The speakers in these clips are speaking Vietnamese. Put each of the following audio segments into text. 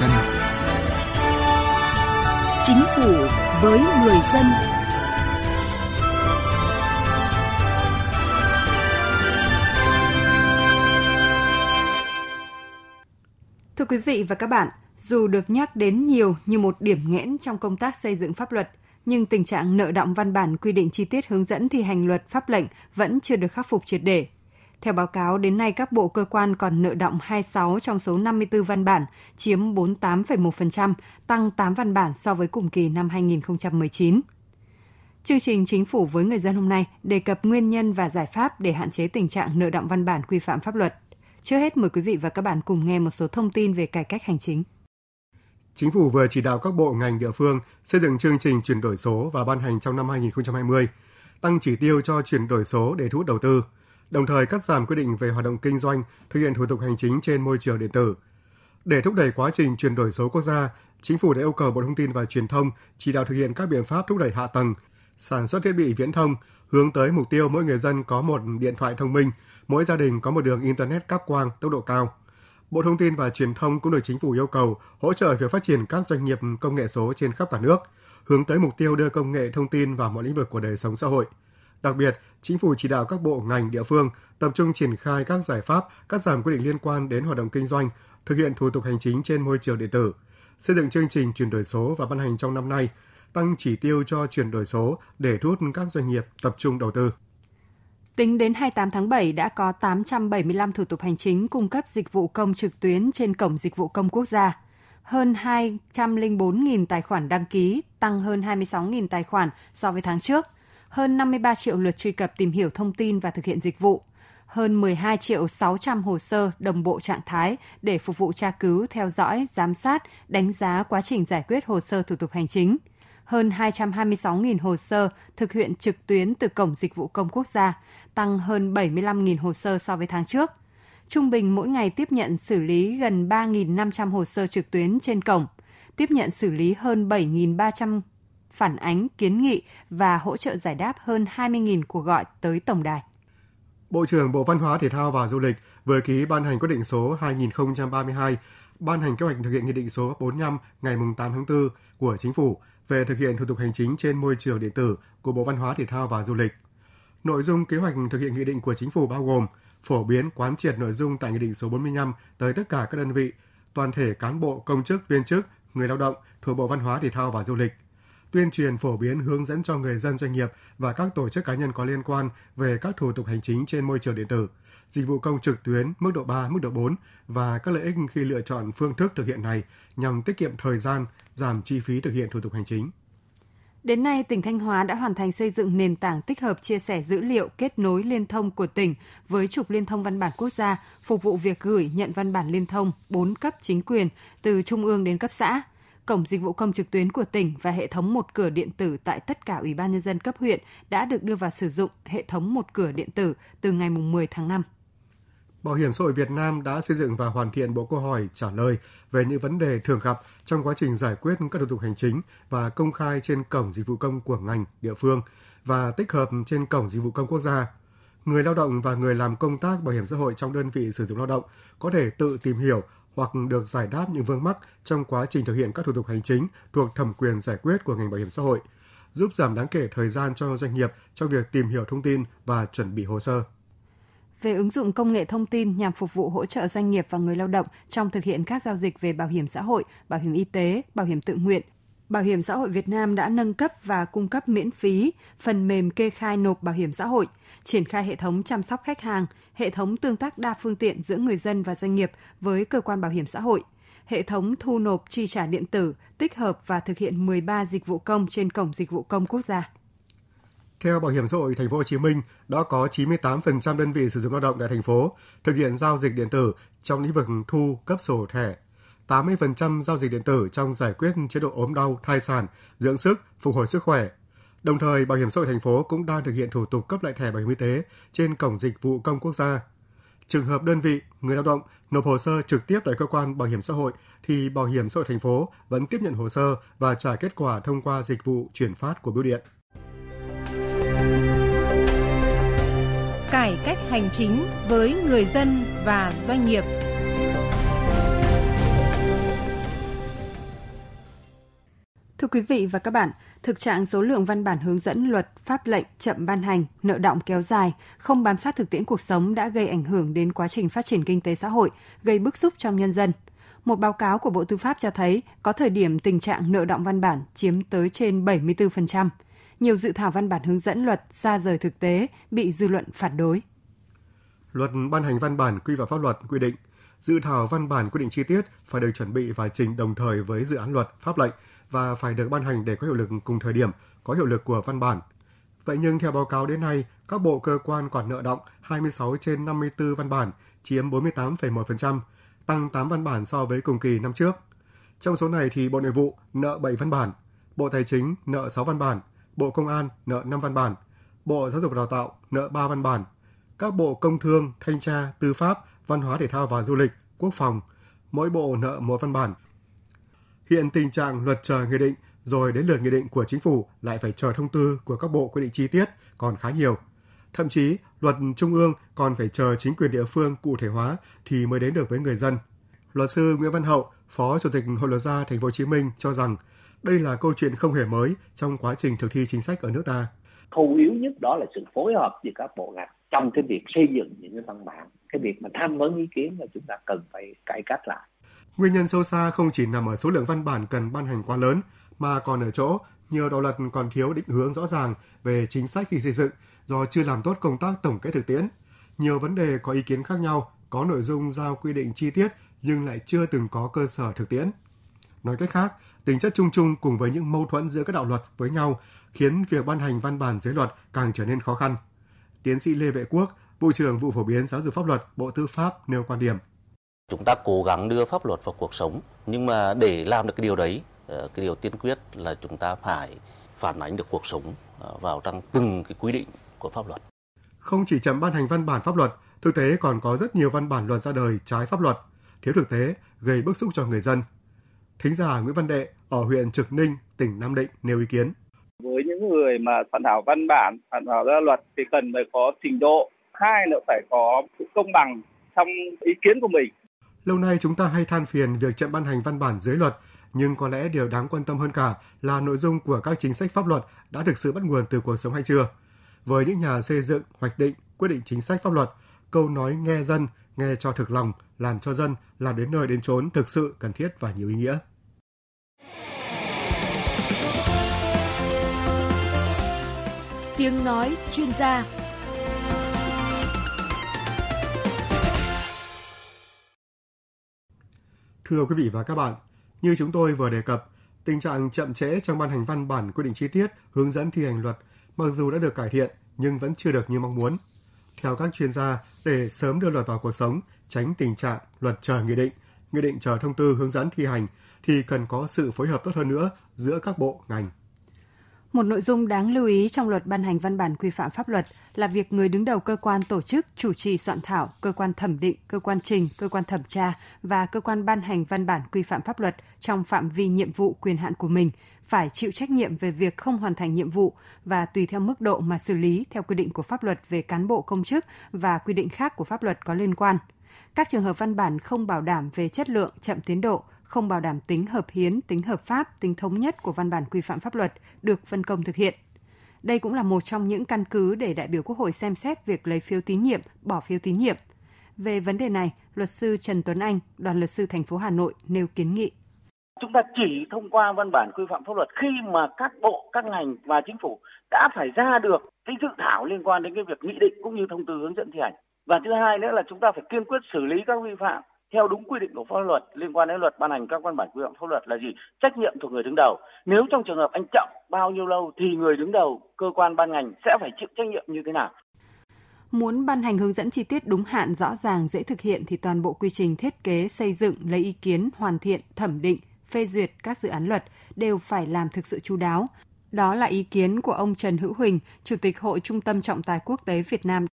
dân. Chính phủ với người dân. Thưa quý vị và các bạn, dù được nhắc đến nhiều như một điểm nghẽn trong công tác xây dựng pháp luật, nhưng tình trạng nợ động văn bản quy định chi tiết hướng dẫn thi hành luật pháp lệnh vẫn chưa được khắc phục triệt để. Theo báo cáo, đến nay các bộ cơ quan còn nợ động 26 trong số 54 văn bản, chiếm 48,1%, tăng 8 văn bản so với cùng kỳ năm 2019. Chương trình Chính phủ với người dân hôm nay đề cập nguyên nhân và giải pháp để hạn chế tình trạng nợ động văn bản quy phạm pháp luật. Trước hết mời quý vị và các bạn cùng nghe một số thông tin về cải cách hành chính. Chính phủ vừa chỉ đạo các bộ ngành địa phương xây dựng chương trình chuyển đổi số và ban hành trong năm 2020, tăng chỉ tiêu cho chuyển đổi số để thu hút đầu tư, đồng thời cắt giảm quy định về hoạt động kinh doanh, thực hiện thủ tục hành chính trên môi trường điện tử. Để thúc đẩy quá trình chuyển đổi số quốc gia, Chính phủ đã yêu cầu Bộ Thông tin và Truyền thông chỉ đạo thực hiện các biện pháp thúc đẩy hạ tầng, sản xuất thiết bị viễn thông, hướng tới mục tiêu mỗi người dân có một điện thoại thông minh, mỗi gia đình có một đường Internet cáp quang tốc độ cao. Bộ Thông tin và Truyền thông cũng được chính phủ yêu cầu hỗ trợ việc phát triển các doanh nghiệp công nghệ số trên khắp cả nước, hướng tới mục tiêu đưa công nghệ thông tin vào mọi lĩnh vực của đời sống xã hội. Đặc biệt, chính phủ chỉ đạo các bộ ngành địa phương tập trung triển khai các giải pháp cắt giảm quy định liên quan đến hoạt động kinh doanh, thực hiện thủ tục hành chính trên môi trường điện tử, xây dựng chương trình chuyển đổi số và ban hành trong năm nay, tăng chỉ tiêu cho chuyển đổi số để thu hút các doanh nghiệp tập trung đầu tư. Tính đến 28 tháng 7 đã có 875 thủ tục hành chính cung cấp dịch vụ công trực tuyến trên Cổng Dịch vụ Công Quốc gia. Hơn 204.000 tài khoản đăng ký, tăng hơn 26.000 tài khoản so với tháng trước. Hơn 53 triệu lượt truy cập tìm hiểu thông tin và thực hiện dịch vụ. Hơn 12 triệu 600 hồ sơ đồng bộ trạng thái để phục vụ tra cứu, theo dõi, giám sát, đánh giá quá trình giải quyết hồ sơ thủ tục hành chính – hơn 226.000 hồ sơ thực hiện trực tuyến từ Cổng Dịch vụ Công Quốc gia, tăng hơn 75.000 hồ sơ so với tháng trước. Trung bình mỗi ngày tiếp nhận xử lý gần 3.500 hồ sơ trực tuyến trên cổng, tiếp nhận xử lý hơn 7.300 phản ánh, kiến nghị và hỗ trợ giải đáp hơn 20.000 cuộc gọi tới tổng đài. Bộ trưởng Bộ Văn hóa Thể thao và Du lịch vừa ký ban hành quyết định số 2032 ban hành kế hoạch thực hiện nghị định số 45 ngày 8 tháng 4 của Chính phủ về thực hiện thủ tục hành chính trên môi trường điện tử của Bộ Văn hóa Thể thao và Du lịch. Nội dung kế hoạch thực hiện nghị định của chính phủ bao gồm phổ biến quán triệt nội dung tại nghị định số 45 tới tất cả các đơn vị, toàn thể cán bộ, công chức, viên chức, người lao động thuộc Bộ Văn hóa Thể thao và Du lịch, tuyên truyền phổ biến hướng dẫn cho người dân doanh nghiệp và các tổ chức cá nhân có liên quan về các thủ tục hành chính trên môi trường điện tử, dịch vụ công trực tuyến mức độ 3, mức độ 4 và các lợi ích khi lựa chọn phương thức thực hiện này nhằm tiết kiệm thời gian, giảm chi phí thực hiện thủ tục hành chính. Đến nay, tỉnh Thanh Hóa đã hoàn thành xây dựng nền tảng tích hợp chia sẻ dữ liệu kết nối liên thông của tỉnh với trục liên thông văn bản quốc gia, phục vụ việc gửi nhận văn bản liên thông 4 cấp chính quyền từ trung ương đến cấp xã. Cổng dịch vụ công trực tuyến của tỉnh và hệ thống một cửa điện tử tại tất cả ủy ban nhân dân cấp huyện đã được đưa vào sử dụng hệ thống một cửa điện tử từ ngày 10 tháng 5. Bảo hiểm xã hội Việt Nam đã xây dựng và hoàn thiện bộ câu hỏi trả lời về những vấn đề thường gặp trong quá trình giải quyết các thủ tục hành chính và công khai trên cổng dịch vụ công của ngành, địa phương và tích hợp trên cổng dịch vụ công quốc gia. Người lao động và người làm công tác bảo hiểm xã hội trong đơn vị sử dụng lao động có thể tự tìm hiểu hoặc được giải đáp những vướng mắc trong quá trình thực hiện các thủ tục hành chính thuộc thẩm quyền giải quyết của ngành bảo hiểm xã hội, giúp giảm đáng kể thời gian cho doanh nghiệp trong việc tìm hiểu thông tin và chuẩn bị hồ sơ về ứng dụng công nghệ thông tin nhằm phục vụ hỗ trợ doanh nghiệp và người lao động trong thực hiện các giao dịch về bảo hiểm xã hội, bảo hiểm y tế, bảo hiểm tự nguyện. Bảo hiểm xã hội Việt Nam đã nâng cấp và cung cấp miễn phí phần mềm kê khai nộp bảo hiểm xã hội, triển khai hệ thống chăm sóc khách hàng, hệ thống tương tác đa phương tiện giữa người dân và doanh nghiệp với cơ quan bảo hiểm xã hội, hệ thống thu nộp chi trả điện tử, tích hợp và thực hiện 13 dịch vụ công trên cổng dịch vụ công quốc gia. Theo Bảo hiểm xã hội Thành phố Hồ Chí Minh, đã có 98% đơn vị sử dụng lao động tại thành phố thực hiện giao dịch điện tử trong lĩnh vực thu cấp sổ thẻ, 80% giao dịch điện tử trong giải quyết chế độ ốm đau, thai sản, dưỡng sức, phục hồi sức khỏe. Đồng thời, Bảo hiểm xã hội thành phố cũng đang thực hiện thủ tục cấp lại thẻ bảo hiểm y tế trên cổng dịch vụ công quốc gia. Trường hợp đơn vị, người lao động nộp hồ sơ trực tiếp tại cơ quan bảo hiểm xã hội thì Bảo hiểm xã hội thành phố vẫn tiếp nhận hồ sơ và trả kết quả thông qua dịch vụ chuyển phát của bưu điện. Cải cách hành chính với người dân và doanh nghiệp. Thưa quý vị và các bạn, thực trạng số lượng văn bản hướng dẫn luật, pháp lệnh chậm ban hành, nợ động kéo dài, không bám sát thực tiễn cuộc sống đã gây ảnh hưởng đến quá trình phát triển kinh tế xã hội, gây bức xúc trong nhân dân. Một báo cáo của Bộ Tư pháp cho thấy có thời điểm tình trạng nợ động văn bản chiếm tới trên 74%. Nhiều dự thảo văn bản hướng dẫn luật xa rời thực tế bị dư luận phản đối. Luật ban hành văn bản quy phạm pháp luật quy định dự thảo văn bản quy định chi tiết phải được chuẩn bị và trình đồng thời với dự án luật, pháp lệnh và phải được ban hành để có hiệu lực cùng thời điểm có hiệu lực của văn bản. Vậy nhưng theo báo cáo đến nay, các bộ cơ quan quản nợ động 26 trên 54 văn bản chiếm 48,1%, tăng 8 văn bản so với cùng kỳ năm trước. Trong số này thì Bộ Nội vụ nợ 7 văn bản, Bộ Tài chính nợ 6 văn bản, Bộ Công an nợ 5 văn bản, Bộ Giáo dục và Đào tạo nợ 3 văn bản, các bộ Công Thương, Thanh tra, Tư pháp, Văn hóa Thể thao và Du lịch, Quốc phòng, mỗi bộ nợ một văn bản. Hiện tình trạng luật chờ nghị định rồi đến lượt nghị định của chính phủ lại phải chờ thông tư của các bộ quy định chi tiết còn khá nhiều. Thậm chí, luật trung ương còn phải chờ chính quyền địa phương cụ thể hóa thì mới đến được với người dân. Luật sư Nguyễn Văn Hậu, Phó Chủ tịch Hội luật gia Thành phố Hồ Chí Minh cho rằng đây là câu chuyện không hề mới trong quá trình thực thi chính sách ở nước ta. Khâu yếu nhất đó là sự phối hợp giữa các bộ ngành trong cái việc xây dựng những cái văn bản, cái việc mà tham vấn ý kiến là chúng ta cần phải cải cách lại. Nguyên nhân sâu xa không chỉ nằm ở số lượng văn bản cần ban hành quá lớn, mà còn ở chỗ nhiều đạo luật còn thiếu định hướng rõ ràng về chính sách khi xây dựng do chưa làm tốt công tác tổng kết thực tiễn. Nhiều vấn đề có ý kiến khác nhau, có nội dung giao quy định chi tiết nhưng lại chưa từng có cơ sở thực tiễn. Nói cách khác, tính chất chung chung cùng với những mâu thuẫn giữa các đạo luật với nhau khiến việc ban hành văn bản dưới luật càng trở nên khó khăn. Tiến sĩ Lê Vệ Quốc, Vụ trưởng Vụ Phổ biến Giáo dục Pháp luật, Bộ Tư pháp nêu quan điểm. Chúng ta cố gắng đưa pháp luật vào cuộc sống, nhưng mà để làm được cái điều đấy, ờ, cái điều tiên quyết là chúng ta phải phản ánh được cuộc sống ờ, vào trong từng cái quy định của pháp luật. Không chỉ chậm ban hành văn bản pháp luật, thực tế còn có rất nhiều văn bản luật ra đời trái pháp luật, thiếu thực tế, gây bức xúc cho người dân. Thính giả Nguyễn Văn Đệ ở huyện Trực Ninh, tỉnh Nam Định nêu ý kiến. Với những người mà soạn thảo văn bản, soạn thảo ra luật thì cần phải có trình độ, hai nữa phải có sự công bằng trong ý kiến của mình. Lâu nay chúng ta hay than phiền việc chậm ban hành văn bản dưới luật, nhưng có lẽ điều đáng quan tâm hơn cả là nội dung của các chính sách pháp luật đã thực sự bắt nguồn từ cuộc sống hay chưa. Với những nhà xây dựng, hoạch định, quyết định chính sách pháp luật, câu nói nghe dân, nghe cho thực lòng, làm cho dân, làm đến nơi đến chốn thực sự cần thiết và nhiều ý nghĩa. Tiếng nói chuyên gia Thưa quý vị và các bạn, như chúng tôi vừa đề cập, tình trạng chậm trễ trong ban hành văn bản quy định chi tiết, hướng dẫn thi hành luật mặc dù đã được cải thiện nhưng vẫn chưa được như mong muốn. Theo các chuyên gia, để sớm đưa luật vào cuộc sống, tránh tình trạng luật chờ nghị định, nghị định chờ thông tư hướng dẫn thi hành thì cần có sự phối hợp tốt hơn nữa giữa các bộ ngành. Một nội dung đáng lưu ý trong luật ban hành văn bản quy phạm pháp luật là việc người đứng đầu cơ quan tổ chức, chủ trì soạn thảo, cơ quan thẩm định, cơ quan trình, cơ quan thẩm tra và cơ quan ban hành văn bản quy phạm pháp luật trong phạm vi nhiệm vụ quyền hạn của mình phải chịu trách nhiệm về việc không hoàn thành nhiệm vụ và tùy theo mức độ mà xử lý theo quy định của pháp luật về cán bộ công chức và quy định khác của pháp luật có liên quan. Các trường hợp văn bản không bảo đảm về chất lượng, chậm tiến độ, không bảo đảm tính hợp hiến, tính hợp pháp, tính thống nhất của văn bản quy phạm pháp luật được phân công thực hiện. Đây cũng là một trong những căn cứ để đại biểu Quốc hội xem xét việc lấy phiếu tín nhiệm, bỏ phiếu tín nhiệm. Về vấn đề này, luật sư Trần Tuấn Anh, đoàn luật sư thành phố Hà Nội nêu kiến nghị. Chúng ta chỉ thông qua văn bản quy phạm pháp luật khi mà các bộ, các ngành và chính phủ đã phải ra được cái dự thảo liên quan đến cái việc nghị định cũng như thông tư hướng dẫn thi hành. Và thứ hai nữa là chúng ta phải kiên quyết xử lý các vi phạm theo đúng quy định của pháp luật liên quan đến luật ban hành các văn bản quy phạm pháp luật là gì? Trách nhiệm thuộc người đứng đầu. Nếu trong trường hợp anh chậm bao nhiêu lâu thì người đứng đầu cơ quan ban ngành sẽ phải chịu trách nhiệm như thế nào? Muốn ban hành hướng dẫn chi tiết đúng hạn rõ ràng dễ thực hiện thì toàn bộ quy trình thiết kế xây dựng lấy ý kiến hoàn thiện thẩm định phê duyệt các dự án luật đều phải làm thực sự chú đáo. Đó là ý kiến của ông Trần Hữu Huỳnh, Chủ tịch Hội Trung tâm Trọng tài Quốc tế Việt Nam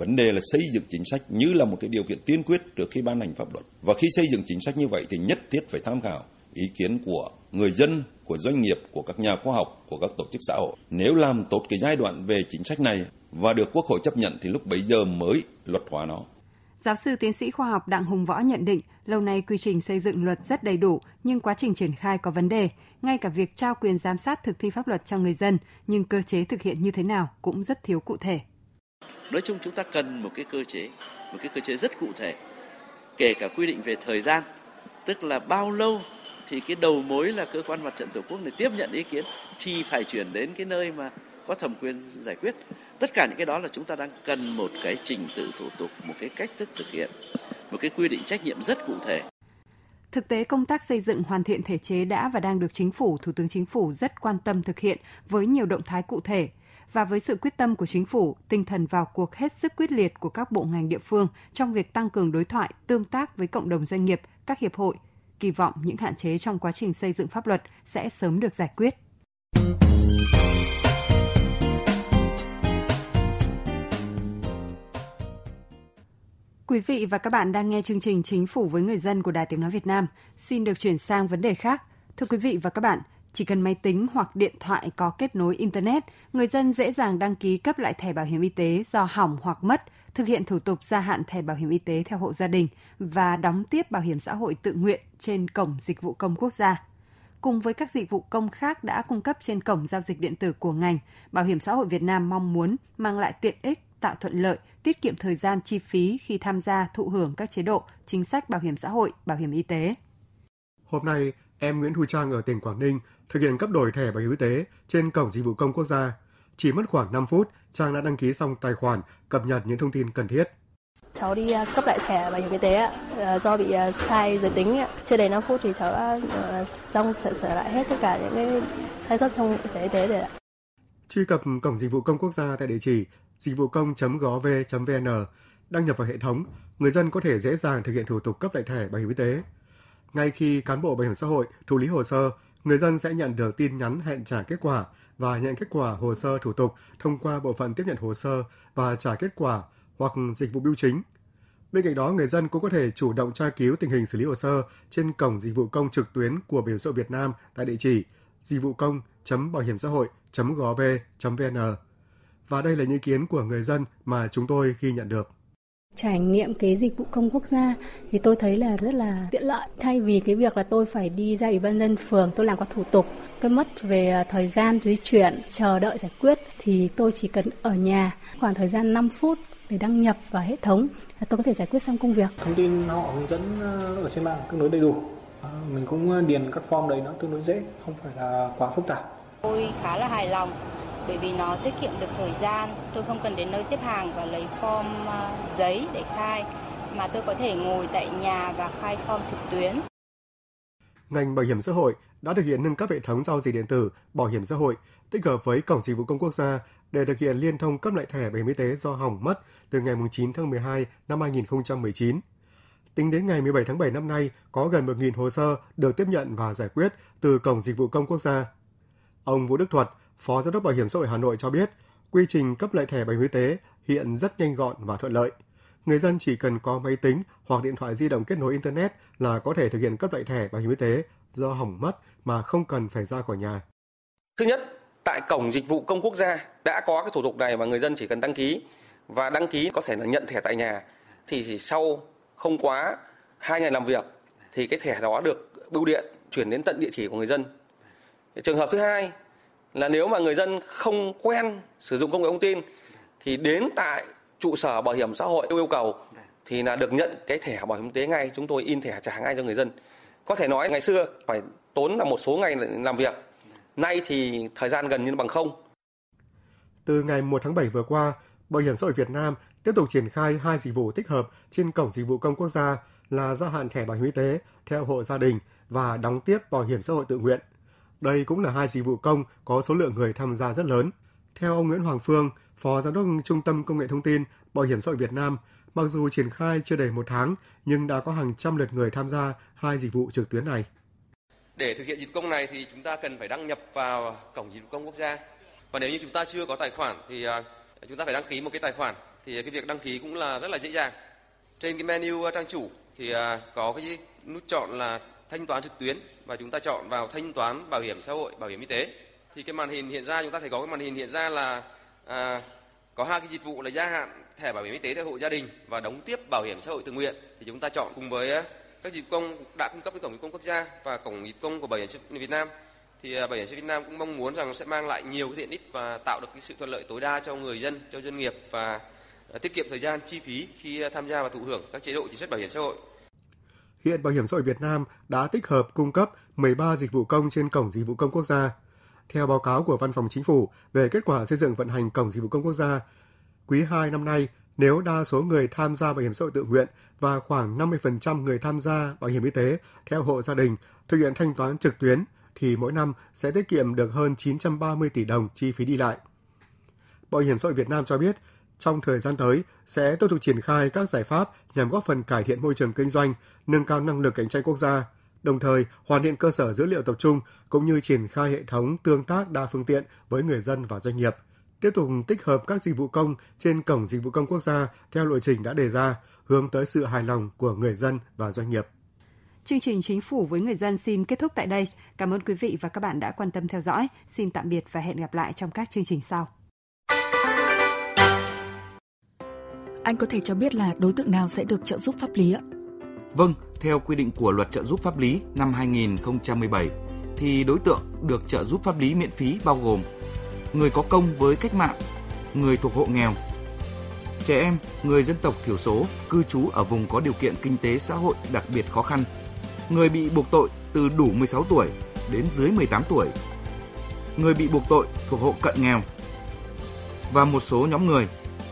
Vấn đề là xây dựng chính sách như là một cái điều kiện tiên quyết trước khi ban hành pháp luật. Và khi xây dựng chính sách như vậy thì nhất thiết phải tham khảo ý kiến của người dân, của doanh nghiệp, của các nhà khoa học, của các tổ chức xã hội. Nếu làm tốt cái giai đoạn về chính sách này và được Quốc hội chấp nhận thì lúc bấy giờ mới luật hóa nó. Giáo sư tiến sĩ khoa học Đặng Hùng Võ nhận định, lâu nay quy trình xây dựng luật rất đầy đủ, nhưng quá trình triển khai có vấn đề. Ngay cả việc trao quyền giám sát thực thi pháp luật cho người dân, nhưng cơ chế thực hiện như thế nào cũng rất thiếu cụ thể. Nói chung chúng ta cần một cái cơ chế, một cái cơ chế rất cụ thể, kể cả quy định về thời gian, tức là bao lâu thì cái đầu mối là cơ quan mặt trận tổ quốc này tiếp nhận ý kiến thì phải chuyển đến cái nơi mà có thẩm quyền giải quyết. Tất cả những cái đó là chúng ta đang cần một cái trình tự thủ tục một cái cách thức thực hiện một cái quy định trách nhiệm rất cụ thể. Thực tế công tác xây dựng hoàn thiện thể chế đã và đang được chính phủ, thủ tướng chính phủ rất quan tâm thực hiện với nhiều động thái cụ thể và với sự quyết tâm của chính phủ, tinh thần vào cuộc hết sức quyết liệt của các bộ ngành địa phương trong việc tăng cường đối thoại, tương tác với cộng đồng doanh nghiệp, các hiệp hội, kỳ vọng những hạn chế trong quá trình xây dựng pháp luật sẽ sớm được giải quyết. Quý vị và các bạn đang nghe chương trình Chính phủ với người dân của Đài Tiếng Nói Việt Nam. Xin được chuyển sang vấn đề khác. Thưa quý vị và các bạn, chỉ cần máy tính hoặc điện thoại có kết nối Internet, người dân dễ dàng đăng ký cấp lại thẻ bảo hiểm y tế do hỏng hoặc mất, thực hiện thủ tục gia hạn thẻ bảo hiểm y tế theo hộ gia đình và đóng tiếp bảo hiểm xã hội tự nguyện trên Cổng Dịch vụ Công Quốc gia. Cùng với các dịch vụ công khác đã cung cấp trên Cổng Giao dịch Điện tử của ngành, Bảo hiểm xã hội Việt Nam mong muốn mang lại tiện ích tạo thuận lợi, tiết kiệm thời gian chi phí khi tham gia thụ hưởng các chế độ, chính sách bảo hiểm xã hội, bảo hiểm y tế. Hôm nay, em Nguyễn Thu Trang ở tỉnh Quảng Ninh thực hiện cấp đổi thẻ bảo hiểm y tế trên cổng dịch vụ công quốc gia. Chỉ mất khoảng 5 phút, Trang đã đăng ký xong tài khoản, cập nhật những thông tin cần thiết. Cháu đi à, cấp lại thẻ bảo hiểm y tế à, do bị à, sai giới tính chưa đầy 5 phút thì cháu đã xong sửa, sửa lại hết tất cả những cái sai sót trong thẻ y tế rồi ạ. Truy cập cổng dịch vụ công quốc gia tại địa chỉ dịch vụ công.gov.vn, đăng nhập vào hệ thống, người dân có thể dễ dàng thực hiện thủ tục cấp lại thẻ bảo hiểm y tế. Ngay khi cán bộ bảo hiểm xã hội thụ lý hồ sơ, người dân sẽ nhận được tin nhắn hẹn trả kết quả và nhận kết quả hồ sơ thủ tục thông qua bộ phận tiếp nhận hồ sơ và trả kết quả hoặc dịch vụ bưu chính. Bên cạnh đó, người dân cũng có thể chủ động tra cứu tình hình xử lý hồ sơ trên cổng dịch vụ công trực tuyến của Bảo hiểm xã hội Việt Nam tại địa chỉ dịch vụ công.bảo hiểm xã hội.gov.vn. Và đây là những ý kiến của người dân mà chúng tôi ghi nhận được trải nghiệm cái dịch vụ công quốc gia thì tôi thấy là rất là tiện lợi. Thay vì cái việc là tôi phải đi ra ủy ban dân phường tôi làm các thủ tục tôi mất về thời gian di chuyển chờ đợi giải quyết thì tôi chỉ cần ở nhà khoảng thời gian 5 phút để đăng nhập vào hệ thống tôi có thể giải quyết xong công việc. Thông tin họ hướng dẫn ờ, ở trên mạng tương đối đầy đủ. Ờ, mình cũng ờ, điền các form đấy nó tương đối dễ không phải là quá phức tạp. Tôi khá là hài lòng bởi vì nó tiết kiệm được thời gian. Tôi không cần đến nơi xếp hàng và lấy form ờ, giấy để khai, mà tôi có thể ngồi tại nhà và khai form trực tuyến. Ngành bảo hiểm xã hội đã thực hiện nâng cấp hệ thống giao dịch điện tử bảo hiểm xã hội tích hợp với cổng dịch vụ công quốc gia để thực hiện liên thông cấp lại thẻ bảo hiểm y tế do hỏng mất từ ngày 9 tháng 12 năm 2019. Tính đến ngày 17 tháng 7 năm nay, có gần 1.000 hồ sơ được tiếp nhận và giải quyết từ Cổng Dịch vụ Công Quốc gia. Ông Vũ Đức Thuật, Phó Giám đốc Bảo hiểm xã hội Hà Nội cho biết, quy trình cấp lại thẻ bảo hiểm y tế hiện rất nhanh gọn và thuận lợi. Người dân chỉ cần có máy tính hoặc điện thoại di động kết nối Internet là có thể thực hiện cấp lại thẻ bảo hiểm y tế do hỏng mất mà không cần phải ra khỏi nhà. Thứ nhất, tại cổng dịch vụ công quốc gia đã có cái thủ tục này mà người dân chỉ cần đăng ký và đăng ký có thể là nhận thẻ tại nhà thì chỉ sau không quá hai ngày làm việc thì cái thẻ đó được bưu điện chuyển đến tận địa chỉ của người dân. Trường hợp thứ hai là nếu mà người dân không quen sử dụng công nghệ thông tin, thì đến tại trụ sở bảo hiểm xã hội yêu cầu, thì là được nhận cái thẻ bảo hiểm y tế ngay. Chúng tôi in thẻ trả ngay cho người dân. Có thể nói ngày xưa phải tốn là một số ngày làm việc. Nay thì thời gian gần như bằng không. Từ ngày 1 tháng 7 vừa qua, bảo hiểm xã hội Việt Nam tiếp tục triển khai hai dịch vụ tích hợp trên cổng dịch vụ công quốc gia là gia hạn thẻ bảo hiểm y tế theo hộ gia đình và đóng tiếp bảo hiểm xã hội tự nguyện đây cũng là hai dịch vụ công có số lượng người tham gia rất lớn. Theo ông Nguyễn Hoàng Phương, Phó Giám đốc Trung tâm Công nghệ Thông tin Bảo hiểm xã hội Việt Nam, mặc dù triển khai chưa đầy một tháng, nhưng đã có hàng trăm lượt người tham gia hai dịch vụ trực tuyến này. Để thực hiện dịch vụ công này thì chúng ta cần phải đăng nhập vào cổng dịch vụ công quốc gia. Và nếu như chúng ta chưa có tài khoản thì à, chúng ta phải đăng ký một cái tài khoản. Thì cái việc đăng ký cũng là rất là dễ dàng. Trên cái menu à, trang chủ thì à, có cái nút chọn là thanh toán trực tuyến và chúng ta chọn vào thanh toán bảo hiểm xã hội, bảo hiểm y tế. Thì cái màn hình hiện ra chúng ta thấy có cái màn hình hiện ra là à, có hai cái dịch vụ là gia hạn thẻ bảo hiểm y tế theo hộ gia đình và đóng tiếp bảo hiểm xã hội tự nguyện. Thì chúng ta chọn cùng với à, các dịch vụ công đã cung cấp với cổng dịch vụ công quốc gia và cổng dịch vụ công của bảo hiểm xã hội Việt Nam. Thì à, bảo hiểm xã hội Việt Nam cũng mong muốn rằng sẽ mang lại nhiều cái tiện ích và tạo được cái sự thuận lợi tối đa cho người dân, cho doanh nghiệp và à, tiết kiệm thời gian chi phí khi tham gia và thụ hưởng các chế độ chính sách bảo hiểm xã hội. Hiện Bảo hiểm xã hội Việt Nam đã tích hợp cung cấp 13 dịch vụ công trên cổng dịch vụ công quốc gia. Theo báo cáo của Văn phòng Chính phủ về kết quả xây dựng vận hành cổng dịch vụ công quốc gia, quý 2 năm nay, nếu đa số người tham gia bảo hiểm xã hội tự nguyện và khoảng 50% người tham gia bảo hiểm y tế theo hộ gia đình thực hiện thanh toán trực tuyến thì mỗi năm sẽ tiết kiệm được hơn 930 tỷ đồng chi phí đi lại. Bảo hiểm xã hội Việt Nam cho biết, trong thời gian tới sẽ tiếp tục triển khai các giải pháp nhằm góp phần cải thiện môi trường kinh doanh, nâng cao năng lực cạnh tranh quốc gia, đồng thời hoàn thiện cơ sở dữ liệu tập trung cũng như triển khai hệ thống tương tác đa phương tiện với người dân và doanh nghiệp. Tiếp tục tích hợp các dịch vụ công trên cổng dịch vụ công quốc gia theo lộ trình đã đề ra, hướng tới sự hài lòng của người dân và doanh nghiệp. Chương trình Chính phủ với người dân xin kết thúc tại đây. Cảm ơn quý vị và các bạn đã quan tâm theo dõi. Xin tạm biệt và hẹn gặp lại trong các chương trình sau. Anh có thể cho biết là đối tượng nào sẽ được trợ giúp pháp lý ạ? Vâng, theo quy định của Luật trợ giúp pháp lý năm 2017 thì đối tượng được trợ giúp pháp lý miễn phí bao gồm người có công với cách mạng, người thuộc hộ nghèo, trẻ em, người dân tộc thiểu số cư trú ở vùng có điều kiện kinh tế xã hội đặc biệt khó khăn, người bị buộc tội từ đủ 16 tuổi đến dưới 18 tuổi, người bị buộc tội thuộc hộ cận nghèo và một số nhóm người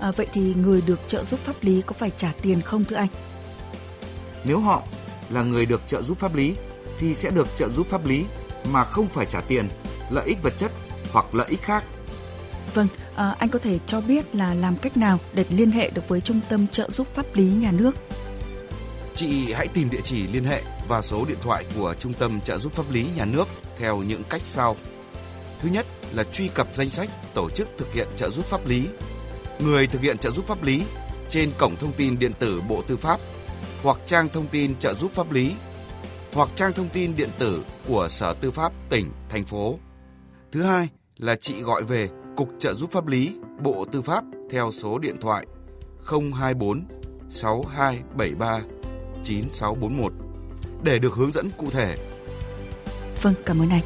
À, vậy thì người được trợ giúp pháp lý có phải trả tiền không thưa anh? Nếu họ là người được trợ giúp pháp lý thì sẽ được trợ giúp pháp lý mà không phải trả tiền, lợi ích vật chất hoặc lợi ích khác. Vâng, à, anh có thể cho biết là làm cách nào để liên hệ được với Trung tâm trợ giúp pháp lý nhà nước? Chị hãy tìm địa chỉ liên hệ và số điện thoại của Trung tâm trợ giúp pháp lý nhà nước theo những cách sau. Thứ nhất là truy cập danh sách tổ chức thực hiện trợ giúp pháp lý, người thực hiện trợ giúp pháp lý trên cổng thông tin điện tử Bộ Tư pháp hoặc trang thông tin trợ giúp pháp lý hoặc trang thông tin điện tử của Sở Tư pháp tỉnh, thành phố. Thứ hai là chị gọi về Cục trợ giúp pháp lý, Bộ Tư pháp theo số điện thoại 024 6273 9641 để được hướng dẫn cụ thể. Vâng, cảm ơn anh.